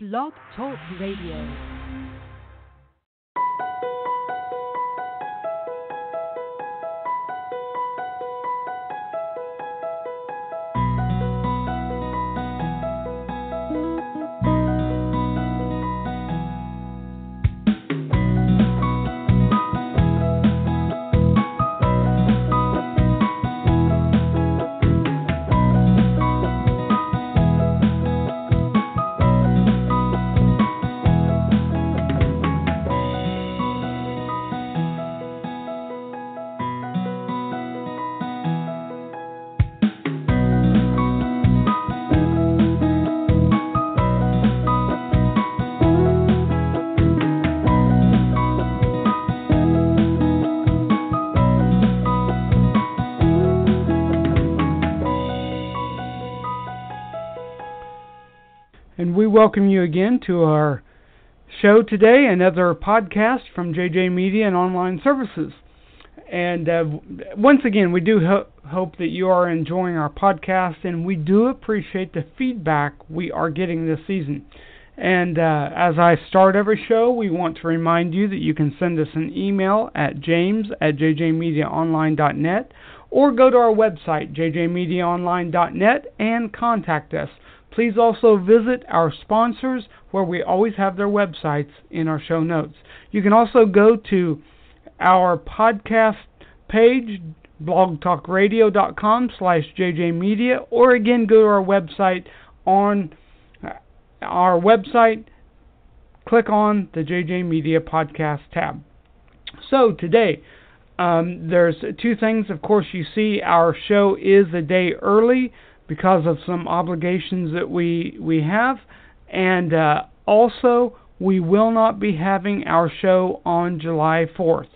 Blog Talk Radio. Welcome you again to our show today, another podcast from JJ Media and Online Services. And uh, once again, we do ho- hope that you are enjoying our podcast, and we do appreciate the feedback we are getting this season. And uh, as I start every show, we want to remind you that you can send us an email at james at jjmediaonline.net or go to our website, jjmediaonline.net, and contact us. Please also visit our sponsors where we always have their websites in our show notes. You can also go to our podcast page, blogtalkradio.com slash jjmedia, or again go to our website on our website, click on the JJ Media Podcast tab. So today, um, there's two things. Of course, you see our show is a day early because of some obligations that we we have, and uh, also we will not be having our show on July 4th.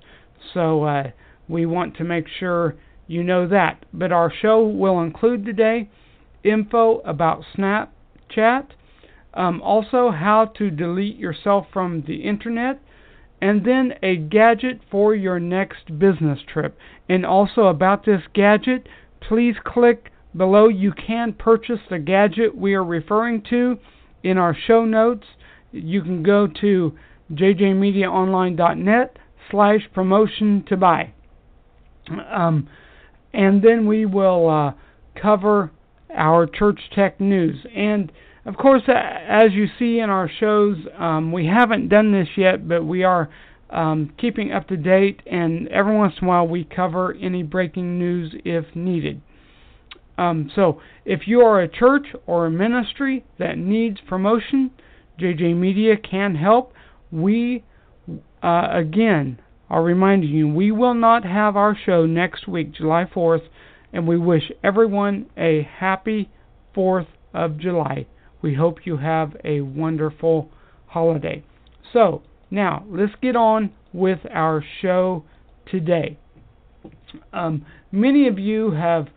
So uh, we want to make sure you know that. But our show will include today info about Snapchat, um, also how to delete yourself from the internet, and then a gadget for your next business trip. And also about this gadget, please click below. You can purchase the gadget we are referring to in our show notes. You can go to jjmediaonline.net slash promotion to buy. Um, and then we will uh, cover our church tech news. And of course, as you see in our shows, um, we haven't done this yet, but we are um, keeping up to date, and every once in a while we cover any breaking news if needed. Um, so, if you are a church or a ministry that needs promotion, JJ Media can help. We, uh, again, are reminding you we will not have our show next week, July 4th, and we wish everyone a happy 4th of July. We hope you have a wonderful holiday. So, now let's get on with our show today. Um, many of you have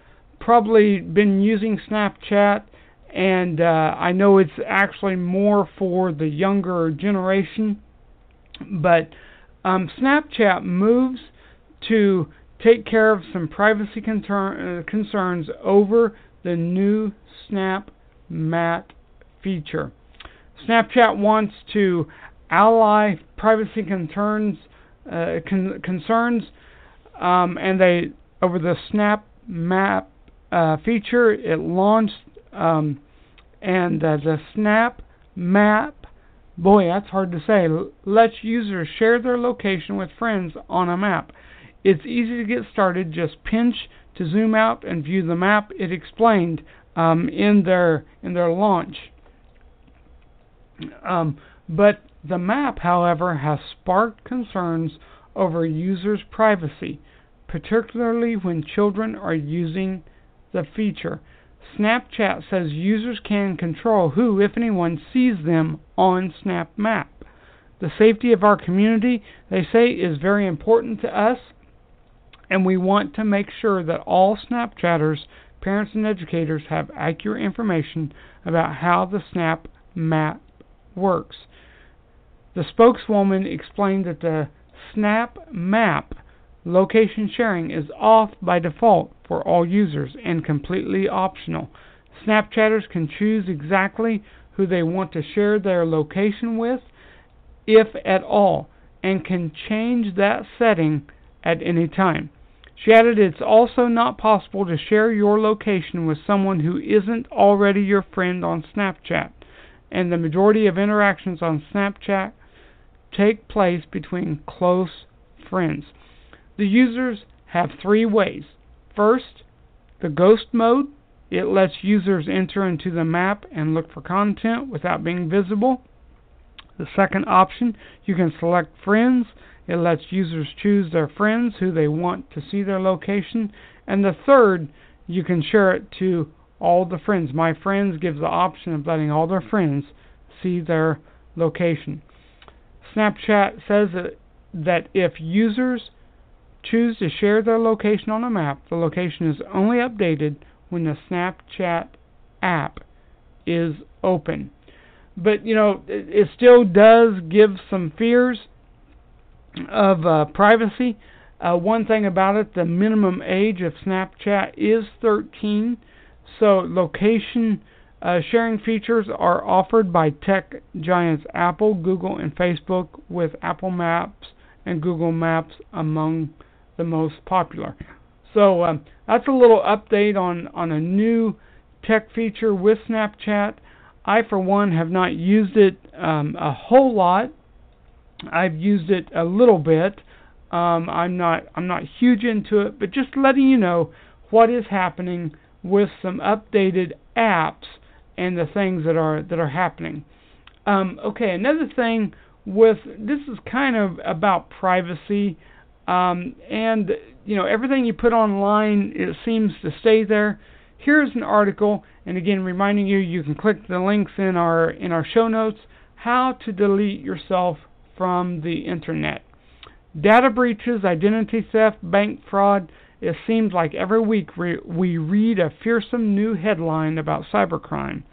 probably been using Snapchat, and uh, I know it's actually more for the younger generation, but um, Snapchat moves to take care of some privacy uh, concerns over the new Snap Map feature. Snapchat wants to ally privacy concerns, uh, con- concerns, um, and they over the Snap Map uh, feature it launched, um, and uh, the Snap Map. Boy, that's hard to say. Lets users share their location with friends on a map. It's easy to get started. Just pinch to zoom out and view the map. It explained um, in their in their launch. Um, but the map, however, has sparked concerns over users' privacy, particularly when children are using the feature. Snapchat says users can control who, if anyone, sees them on Snap Map. The safety of our community, they say, is very important to us, and we want to make sure that all Snapchatters, parents, and educators have accurate information about how the Snap Map works. The spokeswoman explained that the Snap Map location sharing is off by default for all users and completely optional. Snapchatters can choose exactly who they want to share their location with, if at all, and can change that setting at any time. She added it's also not possible to share your location with someone who isn't already your friend on Snapchat, and the majority of interactions on Snapchat take place between close friends. The users have three ways. First, the ghost mode. It lets users enter into the map and look for content without being visible. The second option, you can select friends. It lets users choose their friends who they want to see their location. And the third, you can share it to all the friends. My friends gives the option of letting all their friends see their location. Snapchat says that, that if users choose to share their location on a map, the location is only updated when the Snapchat app is open. But you know, it, it still does give some fears of uh, privacy. Uh, one thing about it, the minimum age of Snapchat is 13, so location uh, sharing features are offered by tech giants Apple, Google, and Facebook, with Apple Maps and Google Maps among the most popular. So um, that's a little update on, on a new tech feature with Snapchat. I, for one, have not used it um, a whole lot. I've used it a little bit. Um, I'm not I'm not huge into it, but just letting you know what is happening with some updated apps and the things that are that are happening. Um, okay, another thing with this is kind of about privacy, um, and you know everything you put online it seems to stay there. Here's an article, and again reminding you you can click the links in our in our show notes. How to delete yourself from the internet. Data breaches, identity theft, bank fraud. It seems like every week we, we read a fearsome new headline about cybercrime,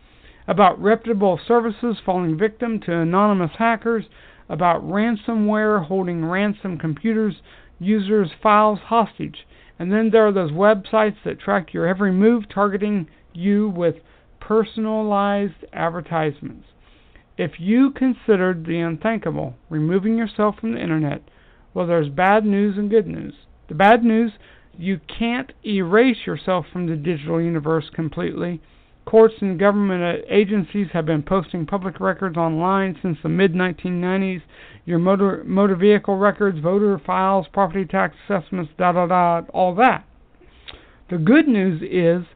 about reputable services falling victim to anonymous hackers, about ransomware holding ransom computers, users' files hostage. And then there are those websites that track your every move, targeting you with personalized advertisements. If you considered the unthinkable, removing yourself from the internet, well, there's bad news and good news. The bad news, you can't erase yourself from the digital universe completely. Courts and government uh, agencies have been posting public records online since the mid 1990s. Your motor motor vehicle records, voter files, property tax assessments, da da da, all that. The good news is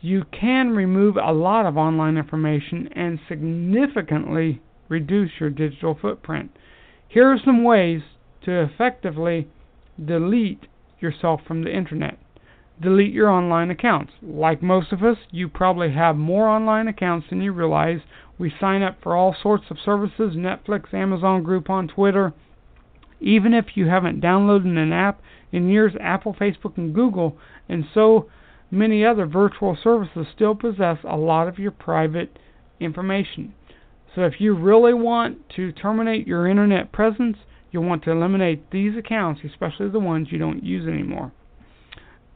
you can remove a lot of online information and significantly reduce your digital footprint. Here are some ways to effectively delete yourself from the internet. Delete your online accounts. Like most of us, you probably have more online accounts than you realize. We sign up for all sorts of services Netflix, Amazon Groupon, Twitter. Even if you haven't downloaded an app in years, Apple, Facebook, and Google, and so many other virtual services still possess a lot of your private information. So if you really want to terminate your internet presence, you'll want to eliminate these accounts, especially the ones you don't use anymore.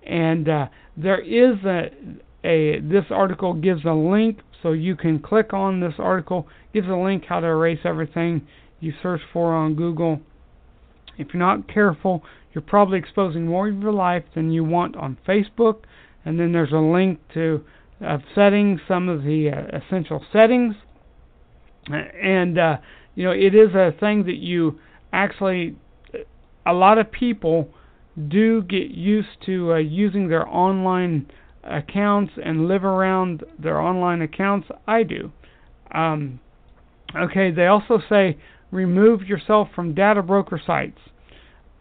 And uh, there is a, a this article gives a link, so you can click on this article. Gives a link how to erase everything you search for on Google. If you're not careful, you're probably exposing more of your life than you want on Facebook and then there's a link to uh, settings, some of the uh, essential settings, and uh, you know it is a thing that you actually a lot of people do get used to uh, using their online accounts and live around their online accounts. I do. Um, okay, they also say remove yourself from data broker sites.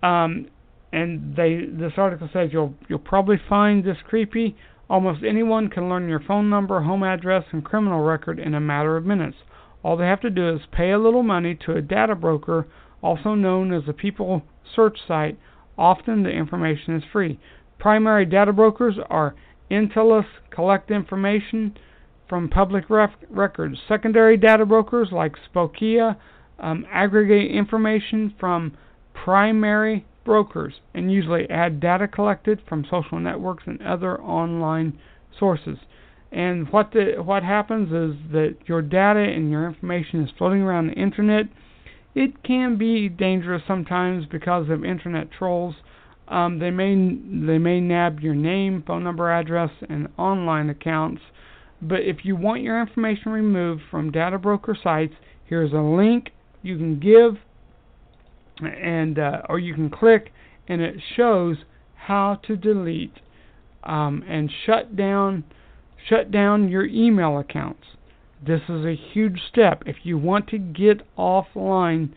Um, and they this article says you'll you'll probably find this creepy. Almost anyone can learn your phone number, home address, and criminal record in a matter of minutes. All they have to do is pay a little money to a data broker, also known as a people search site. Often the information is free. Primary data brokers are Intelius collect information from public ref- records. Secondary data brokers like Spokeo um, aggregate information from primary brokers and usually add data collected from social networks and other online sources. And what the what happens is that your data and your information is floating around the internet. It can be dangerous sometimes because of internet trolls. Um, they may they may nab your name, phone number, address, and online accounts. But if you want your information removed from data broker sites, here's a link you can give, and uh, or you can click, and it shows how to delete um, and shut down shut down your email accounts. This is a huge step. If you want to get offline,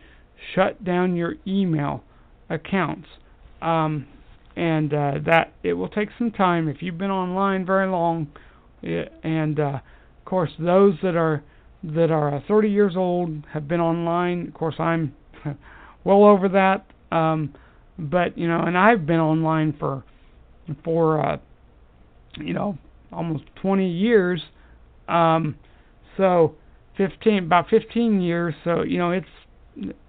shut down your email accounts. Um, and uh, that it will take some time if you've been online very long. And uh, of course, those that are that are uh, 30 years old have been online. Of course, I'm well over that. Um, but you know, and I've been online for for uh, you know almost 20 years. Um, so 15 about 15 years. So you know it's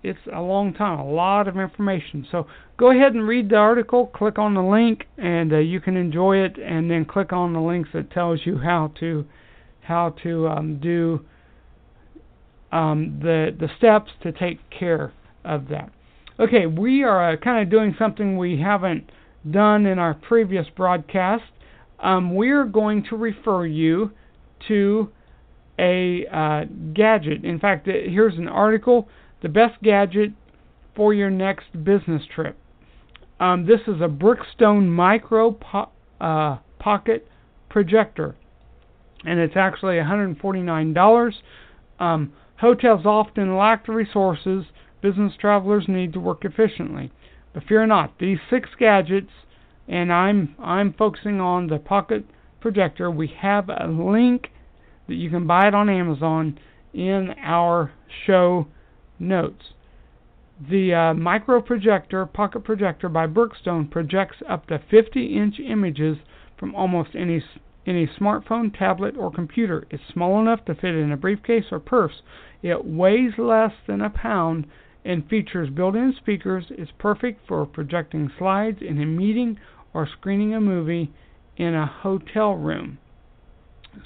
it's a long time, a lot of information. So go ahead and read the article, click on the link, and uh, you can enjoy it. And then click on the links that tells you how to how to um, do um, the the steps to take care of that. Okay, we are uh, kind of doing something we haven't done in our previous broadcast. Um, we're going to refer you to a uh, gadget. In fact, here's an article the best gadget for your next business trip. Um, this is a Brookstone Micro po- uh, Pocket Projector, and it's actually $149. Um, hotels often lack the resources business travelers need to work efficiently. But fear not, these six gadgets, and I'm I'm focusing on the Pocket Projector. We have a link that you can buy it on Amazon in our show notes. The uh, micro projector, pocket projector by Brookstone, projects up to 50 inch images from almost any any smartphone, tablet, or computer. It's small enough to fit in a briefcase or purse. It weighs less than a pound and features built-in speakers. It's perfect for projecting slides in a meeting or screening a movie in a hotel room.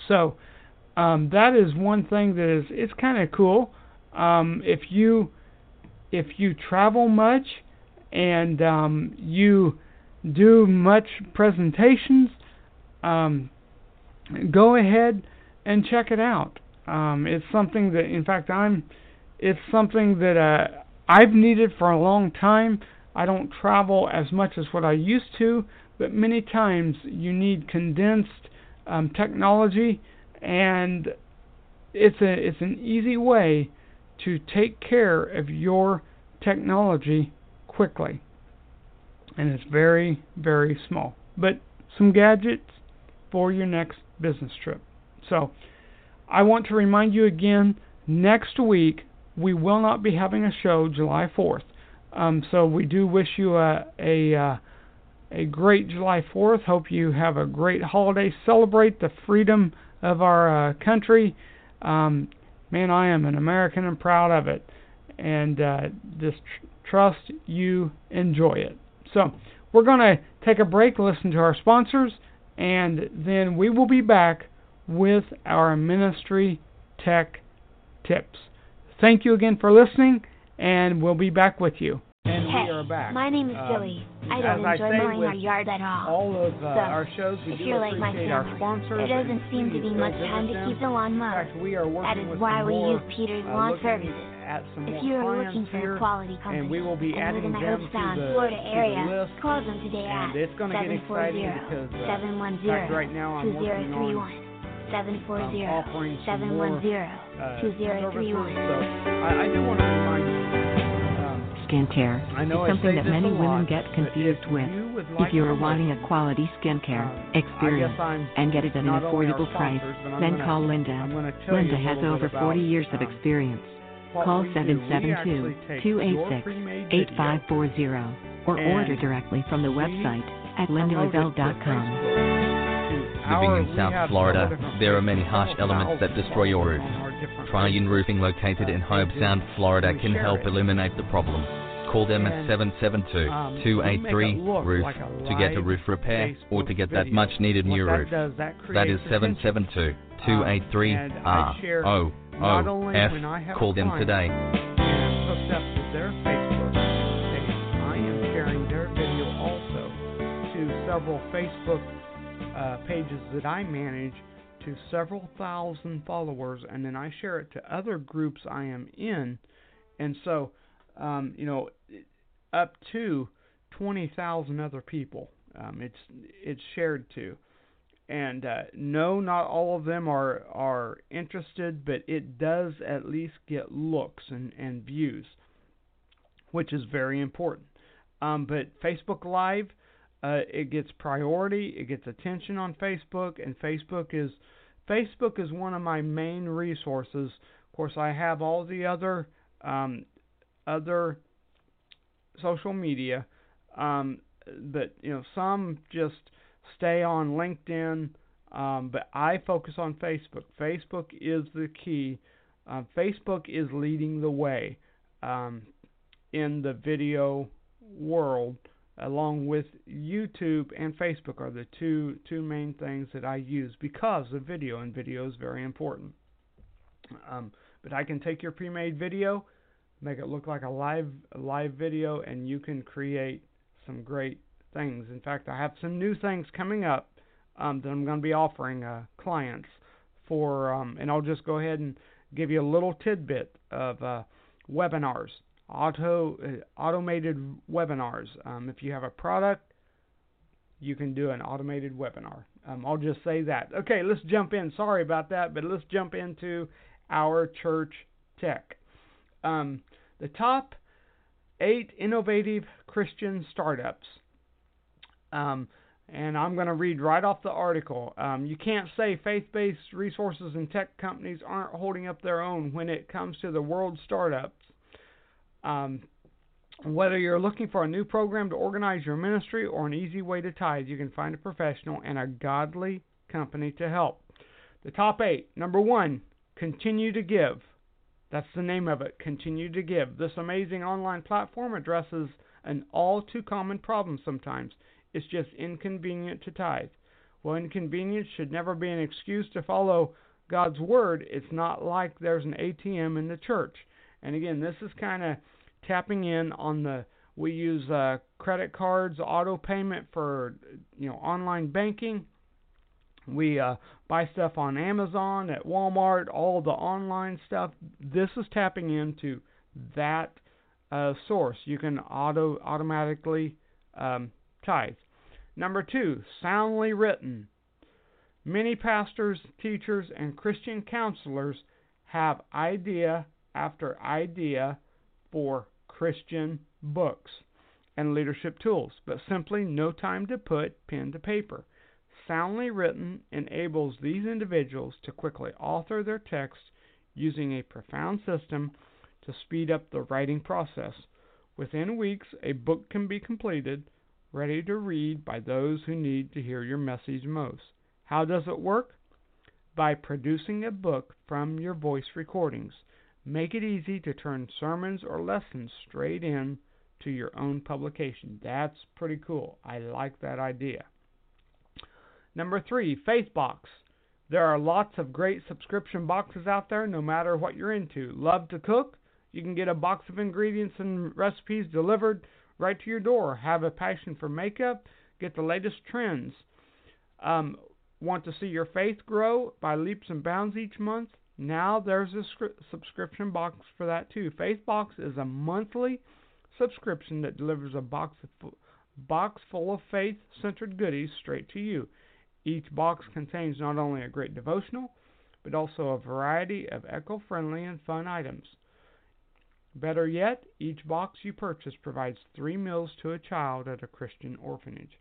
So um, that is one thing that is it's kind of cool. Um, if you if you travel much and um, you do much presentations, um, go ahead and check it out. Um, it's something that, in fact, I'm. It's something that uh, I've needed for a long time. I don't travel as much as what I used to, but many times you need condensed um, technology, and it's a it's an easy way to take care of your technology quickly. And it's very, very small. But some gadgets for your next business trip. So, I want to remind you again next week we will not be having a show July 4th. Um, so, we do wish you a, a, uh, a great July 4th. Hope you have a great holiday. Celebrate the freedom of our uh, country. Um, man, I am an American and proud of it. And uh, just tr- trust you enjoy it. So, we're going to take a break, listen to our sponsors, and then we will be back with our ministry tech tips. Thank you again for listening, and we'll be back with you. And hey, we are back. my name is Um, Billy. I don't enjoy say mowing our yard at all. All of uh, So, our shows, we if do you're like my appreciate our sponsors. there doesn't seem to be much time to keep the lawn mowed. fact, That is why we more, use Peter's uh, Lawn Services. At some If you are looking for a quality company and we will be and live adding in the them to the, Florida area, list. call them today at it's going to get exciting because, uh, 740 in fact, right now I'm working on 2031. 740 um, offering some more 710 uh, 2031. So I, I do want to remind you. Skincare is something that many women lot, get confused if with. You like If you are wanting a quality skincare um, experience I guess I'm and get it at an not only our affordable price, then gonna- call Linda. I'm going to tell Linda has over 40 about, years of um, experience. what Call we do. We actually take your 772-286-8540 or And order directly from the website at promote Living in South Florida, there are many harsh elements that destroy your roof. on Triune. Roofing located in Hobe Sound, Florida can help eliminate the problem. Call them at And, 772 um, we 283 make it look Roof to get a roof repair or to get that much needed new roof. that is creates attention. 772 283 Um, and I share R not O only O when I have F. a Call them today. and I'm hooked up to their Facebook page, I am sharing their video also to several Facebook uh, pages that I manage to several thousand followers, and then I share it to other groups I am in, and so um, you know up to twenty thousand other people. Um, it's it's shared to, and uh, no, not all of them are are interested, but it does at least get looks and and views, which is very important. Um, but Facebook Live, uh, it gets priority, it gets attention on Facebook, and Facebook is Facebook is one of my main resources. Of course, I have all the other um, other social media, um, but you know some just stay on LinkedIn. Um, but I focus on Facebook. Facebook is the key. Uh, Facebook is leading the way um, in the video world, along with YouTube and Facebook are the two two main things that I use because of video, and video is very important. Um, but I can take your pre-made video, make it look like a live live video, and you can create some great things. In fact, I have some new things coming up um, that I'm going to be offering uh, clients for, um, and I'll just go ahead and give you a little tidbit of uh, webinars, auto uh, automated webinars. Um, if you have a product, you can do an automated webinar. Um, I'll just say that. Okay, let's jump in. Sorry about that, but let's jump into our church tech. Um, the top eight innovative Christian startups. Um, and I'm going to read right off the article. Um, you can't say faith based resources and tech companies aren't holding up their own when it comes to the world startups. Um, whether you're looking for a new program to organize your ministry or an easy way to tithe, you can find a professional and a godly company to help. The top eight. Number one, continue to give. That's the name of it, Continue to Give. This amazing online platform addresses an all too common problem sometimes. It's just inconvenient to tithe. Well, inconvenience should never be an excuse to follow God's Word. It's not like there's an ATM in the church. And again, this is kind of tapping in on the we use uh, credit cards, auto payment for you know online banking. We uh, buy stuff on Amazon, at Walmart, all the online stuff. This is tapping into that uh, source. You can auto automatically um, tithe. Number two, soundly written. Many pastors, teachers, and Christian counselors have idea after idea for Christian books and leadership tools, but simply no time to put pen to paper. Soundly written enables these individuals to quickly author their text using a profound system to speed up the writing process. Within weeks, a book can be completed, ready to read by those who need to hear your message most. How does it work? By producing a book from your voice recordings. Make it easy to turn sermons or lessons straight in to your own publication. That's pretty cool. I like that idea. Number three, FaithBox. There are lots of great subscription boxes out there, no matter what you're into. Love to cook? You can get a box of ingredients and recipes delivered right to your door. Have a passion for makeup? Get the latest trends. Um, want to see your faith grow by leaps and bounds each month? Now there's a scri- subscription box for that too. FaithBox is a monthly subscription that delivers a box of, box full of faith-centered goodies straight to you. Each box contains not only a great devotional, but also a variety of eco-friendly and fun items. Better yet, each box you purchase provides three meals to a child at a Christian orphanage.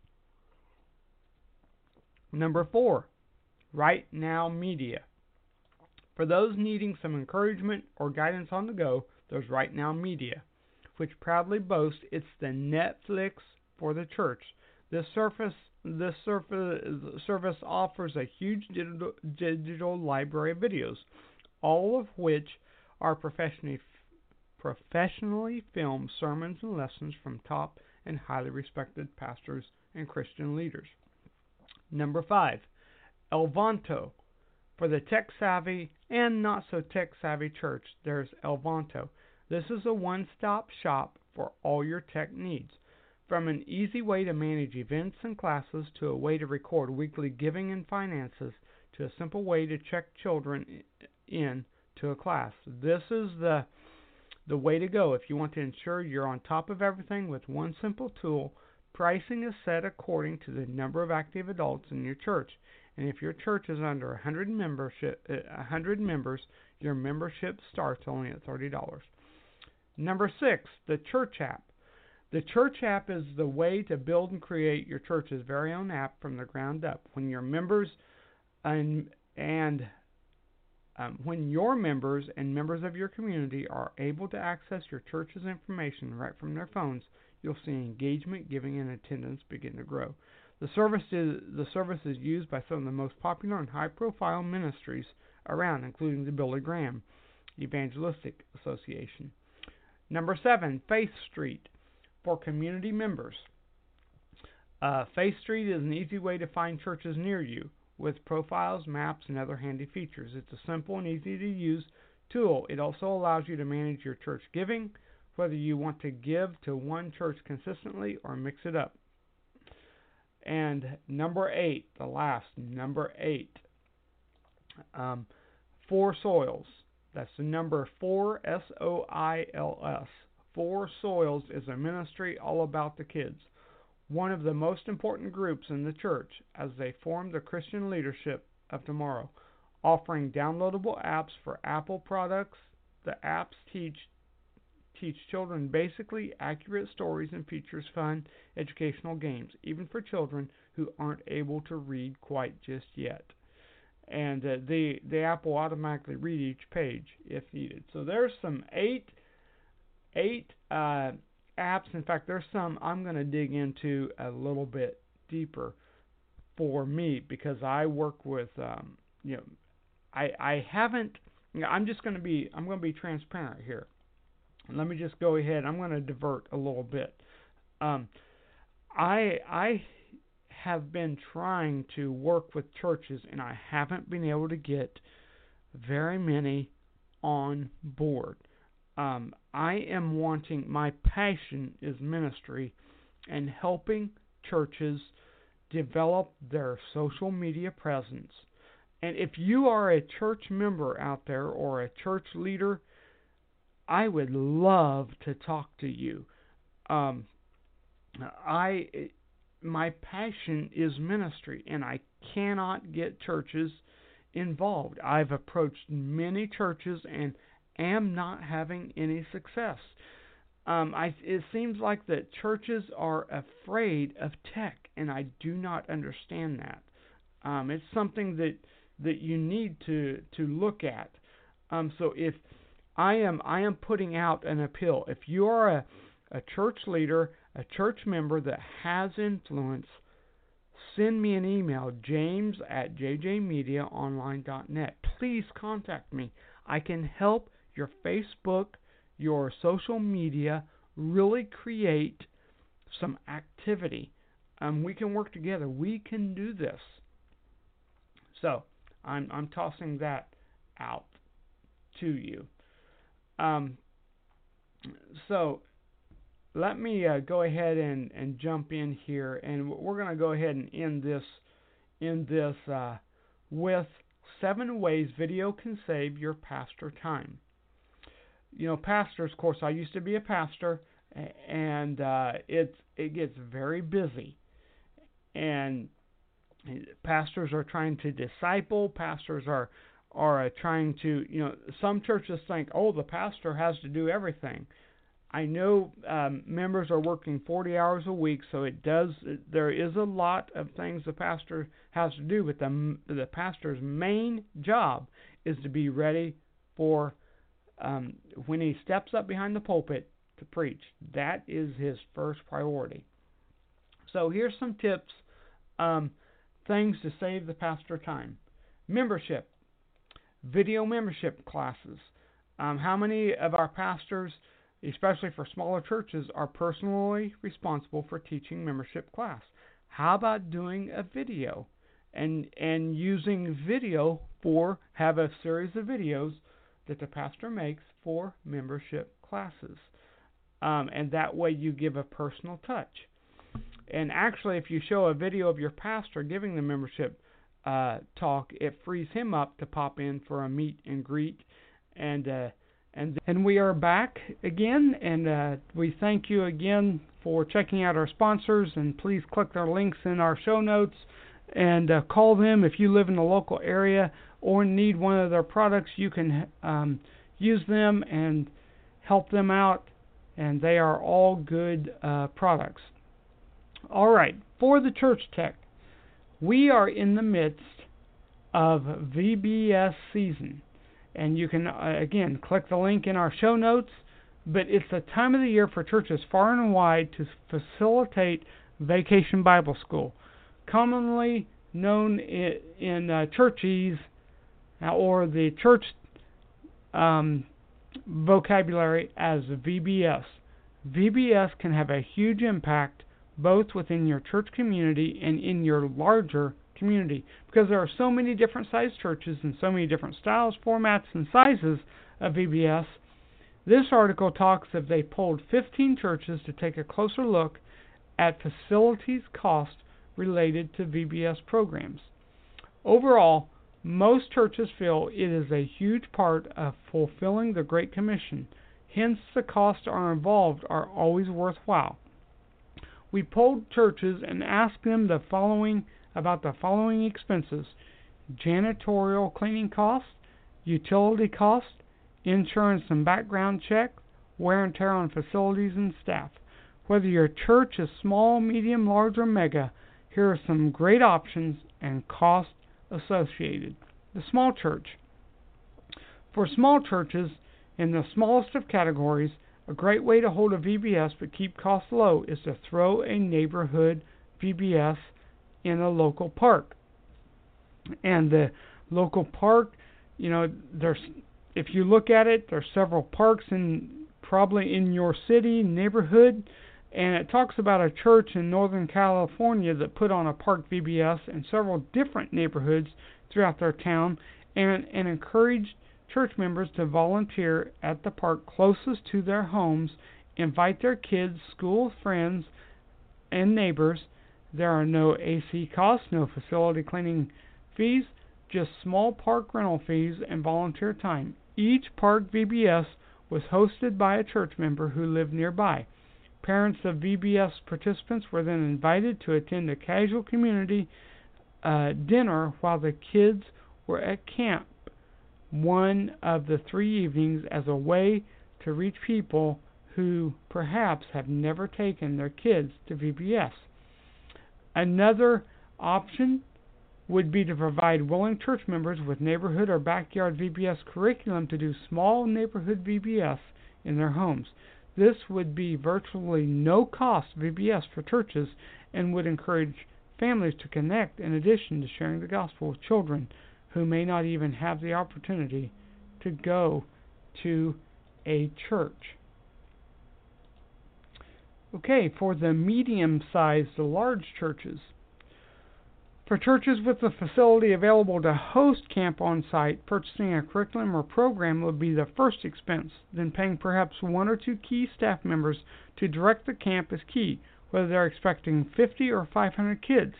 Number four, Right Now Media. For those needing some encouragement or guidance on the go, there's Right Now Media, which proudly boasts it's the Netflix for the church. This surface this service offers a huge digital, digital library of videos, all of which are professionally professionally filmed sermons and lessons from top and highly respected pastors and Christian leaders. Number five, Elvanto. For the tech savvy and not so tech savvy church, there's Elvanto. This is a one stop shop for all your tech needs. From an easy way to manage events and classes to a way to record weekly giving and finances to a simple way to check children in to a class. This is the the way to go if you want to ensure you're on top of everything with one simple tool. Pricing is set according to the number of active adults in your church. And if your church is under 100 membership 100 members, your membership starts only at $30. Number 6, the church app. The church app is the way to build and create your church's very own app from the ground up. When your members and and um, when your members and members of your community are able to access your church's information right from their phones, you'll see engagement, giving, and attendance begin to grow. The service is the service is used by some of the most popular and high-profile ministries around, including the Billy Graham Evangelistic Association. Number seven, Faith Street for community members. Uh, Faith Street is an easy way to find churches near you with profiles, maps, and other handy features. It's a simple and easy to use tool. It also allows you to manage your church giving, whether you want to give to one church consistently or mix it up. And number eight, the last, number eight, um, Four Soils. That's the number four, S O I L S. Four Soils is a ministry all about the kids one of the most important groups in the church as they form the Christian leadership of tomorrow, offering downloadable apps for Apple products. The apps teach teach children basically accurate stories and features fun educational games, even for children who aren't able to read quite just yet. And uh, the the app will automatically read each page if needed. So there's some eight eight uh, apps. In fact, there's some I'm going to dig into a little bit deeper for me because I work with um, you know I I haven't I'm just going to be I'm going to be transparent here. Let me just go ahead. I'm going to divert a little bit. Um, I I have been trying to work with churches and I haven't been able to get very many on board um, I am wanting, my passion is ministry and helping churches develop their social media presence. And if you are a church member out there or a church leader, I would love to talk to you. Um, I my passion is ministry and I cannot get churches involved. I've approached many churches and am not having any success. Um, I, it seems like that churches are afraid of tech, and I do not understand that. Um, it's something that that you need to to look at. Um, so if I am I am putting out an appeal, if you are a a church leader, a church member that has influence, send me an email, james at jjmediaonline.net. Please contact me. I can help your Facebook, your social media, really create some activity. Um, we can work together. We can do this. So I'm I'm tossing that out to you. Um, so let me uh, go ahead and, and jump in here, and we're going to go ahead and end this in this uh, with seven ways video can save your pastor time you know, pastors. Of course, I used to be a pastor, and uh, it's it gets very busy, and pastors are trying to disciple. Pastors are are uh, trying to, you know, some churches think, oh, the pastor has to do everything. I know um, members are working 40 hours a week, so it does. There is a lot of things the pastor has to do, but the the pastor's main job is to be ready for um, when he steps up behind the pulpit to preach. That is his first priority. So here's some tips, um, things to save the pastor time. Membership, video membership classes. Um, how many of our pastors, especially for smaller churches, are personally responsible for teaching membership class? How about doing a video and and using video for have a series of videos that the pastor makes for membership classes, um, and that way you give a personal touch. And actually, if you show a video of your pastor giving the membership uh, talk, it frees him up to pop in for a meet and greet. And uh, and and we are back again, and uh, we thank you again for checking out our sponsors. And please click their links in our show notes and uh, call them if you live in the local area or need one of their products. You can um, use them and help them out, and they are all good uh, products. All right, for the church tech, we are in the midst of VBS season. And you can, uh, again, click the link in our show notes. But it's the time of the year for churches far and wide to facilitate Vacation Bible School, commonly known in, uh, churches uh, or the church um, vocabulary as VBS. VBS can have a huge impact both within your church community and in your larger community because there are so many different sized churches and so many different styles, formats, and sizes of VBS. This article talks of they polled 15 churches to take a closer look at facilities cost related to VBS programs. Overall, most churches feel it is a huge part of fulfilling the Great Commission. Hence, the costs are involved are always worthwhile. We polled churches and asked them the following about the following expenses: janitorial cleaning costs, utility costs, insurance and background checks, wear and tear on facilities and staff. Whether your church is small, medium, large, or mega, here are some great options and costs associated. The small church. For small churches, in the smallest of categories, a great way to hold a VBS but keep costs low is to throw a neighborhood VBS in a local park. And the local park, you know, there's if you look at it, there's several parks in probably in your city neighborhood and it talks about a church in Northern California that put on a park VBS in several different neighborhoods throughout their town and, and encouraged church members to volunteer at the park closest to their homes, invite their kids, school friends, and neighbors. There are no AC costs, no facility cleaning fees, just small park rental fees and volunteer time. Each park VBS was hosted by a church member who lived nearby. Parents of VBS participants were then invited to attend a casual community uh, dinner while the kids were at camp one of the three evenings as a way to reach people who perhaps have never taken their kids to VBS. Another option would be to provide willing church members with neighborhood or backyard VBS curriculum to do small neighborhood VBS in their homes. This would be virtually no cost VBS for churches and would encourage families to connect in addition to sharing the gospel with children who may not even have the opportunity to go to a church. Okay, for the medium sized to large churches. For churches with the facility available to host camp on site, purchasing a curriculum or program would be the first expense. Then paying perhaps one or two key staff members to direct the camp is key, whether they're expecting 50 or 500 kids.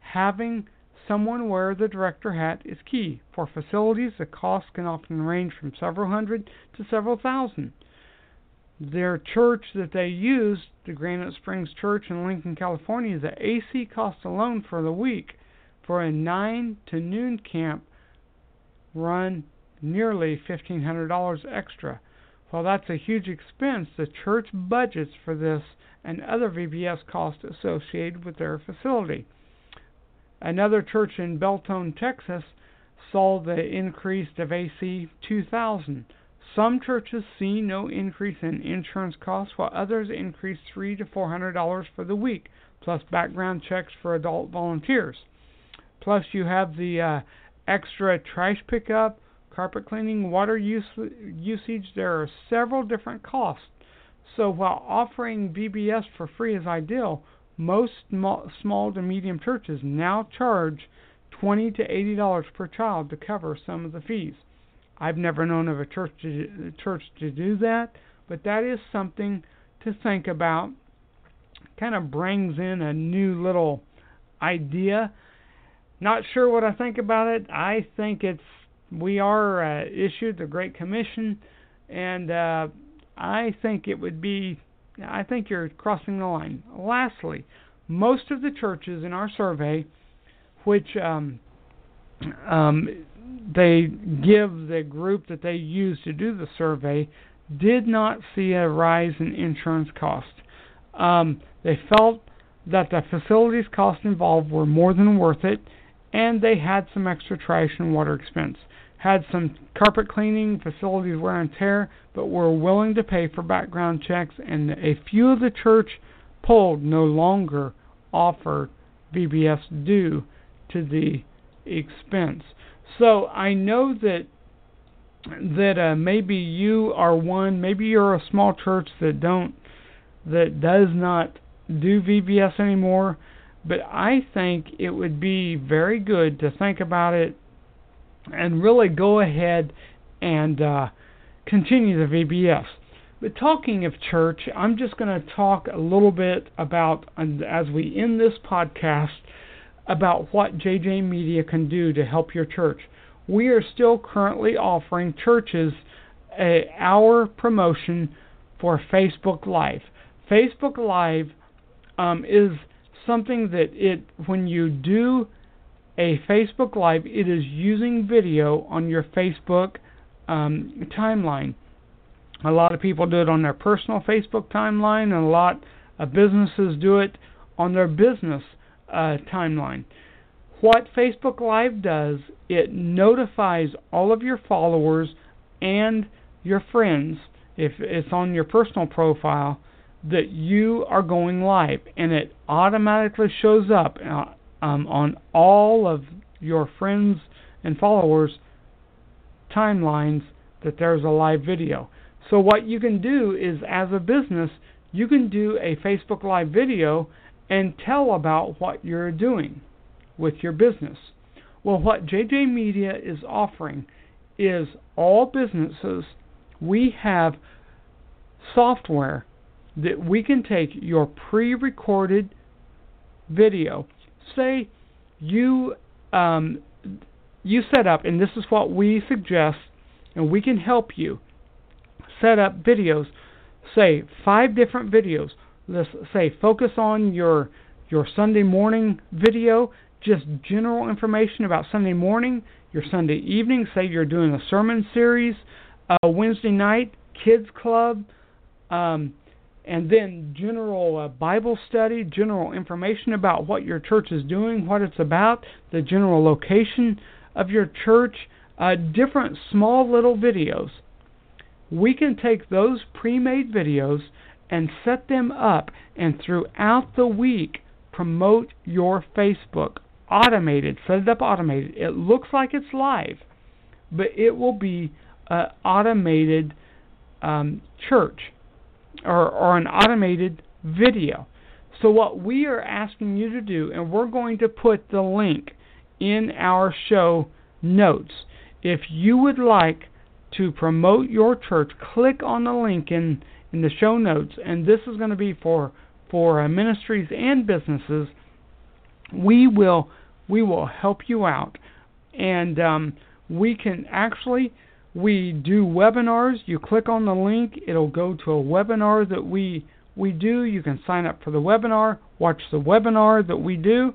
Having someone wear the director hat is key. For facilities, the cost can often range from several hundred to several thousand. Their church that they use, the Granite Springs Church in Lincoln, California, the AC cost alone for the week for a 9 to noon camp run nearly $1,500 extra. While that's a huge expense, the church budgets for this and other VBS costs associated with their facility. Another church in Belton, Texas, saw the increase of AC 2000. Some churches see no increase in insurance costs, while others increase three to four hundred dollars for the week, plus background checks for adult volunteers. Plus, you have the uh, extra trash pickup, carpet cleaning, water use, usage. There are several different costs. So while offering VBS for free is ideal, most small, to medium churches now charge twenty to eighty dollars per child to cover some of the fees. I've never known of a church to, church to do that, but that is something to think about. Kind of brings in a new little idea. Not sure what I think about it. I think it's we are uh, issued the Great Commission, and uh, I think it would be. I think you're crossing the line. Lastly, most of the churches in our survey, which um, um, they give the group that they use to do the survey, did not see a rise in insurance costs. Um, they felt that the facilities costs involved were more than worth it, and they had some extra trash and water expense. Had some carpet cleaning, facilities wear and tear, but were willing to pay for background checks, and a few of the church polled no longer offered VBS due to the expense. So I know that that uh, maybe you are one, maybe you're a small church that don't that does not do VBS anymore, but I think it would be very good to think about it and really go ahead and uh, continue the VBS. But talking of church, I'm just going to talk a little bit about, as we end this podcast, about what JJ Media can do to help your church. We are still currently offering churches a our promotion for Facebook Live. Facebook Live um, is something that it when you do a Facebook Live, it is using video on your Facebook um, timeline. A lot of people do it on their personal Facebook timeline, and a lot of businesses do it on their business uh, timeline. What Facebook Live does, it notifies all of your followers and your friends, if it's on your personal profile, that you are going live, and it automatically shows up uh, um, on all of your friends and followers' timelines that there's a live video. So, what you can do is, as a business, you can do a Facebook Live video and tell about what you're doing with your business. Well, what JJ Media is offering is all businesses, we have software that we can take your pre recorded video. Say you um, you set up, and this is what we suggest, and we can help you set up videos. Say five different videos. Let's say focus on your your Sunday morning video, just general information about Sunday morning, your Sunday evening. Say you're doing a sermon series, uh, Wednesday night kids club. Um, and then general uh, Bible study, general information about what your church is doing, what it's about, the general location of your church, uh, different small little videos. We can take those pre made videos and set them up, and throughout the week, promote your Facebook. Automated, set it up automated. It looks like it's live, but it will be an automated um, church or, or an automated video. So, what we are asking you to do, and we're going to put the link in our show notes. If you would like to promote your church, click on the link in, in the show notes, and this is going to be for for ministries and businesses. We will we will help you out, and um, we can actually we do webinars. You click on the link, it'll go to a webinar that we we do. You can sign up for the webinar, watch the webinar that we do,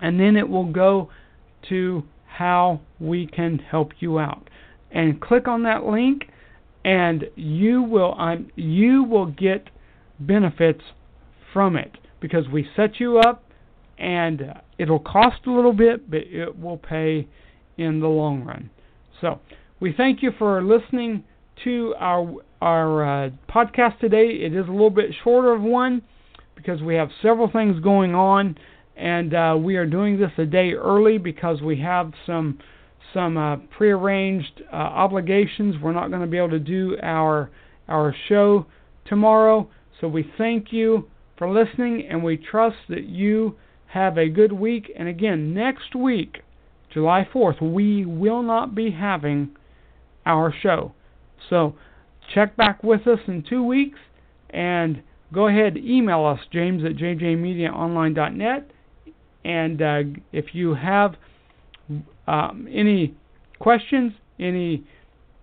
and then it will go to how we can help you out. And click on that link, and you will um, you will get benefits from it because we set you up, and it'll cost a little bit, but it will pay in the long run. So we thank you for listening to our our uh, podcast today. It is a little bit shorter of one because we have several things going on, and uh, we are doing this a day early because we have some some uh, prearranged uh, obligations. We're not going to be able to do our our show tomorrow. So we thank you for listening, and we trust that you have a good week. And again, next week, July 4th, we will not be having our show. So check back with us in two weeks and go ahead email us james at jjmediaonline.net and uh, if you have um, any questions any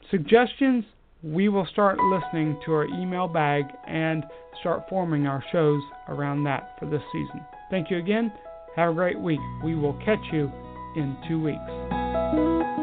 suggestions we will start listening to our email bag and start forming our shows around that for this season. Thank you again. Have a great week. We will catch you in two weeks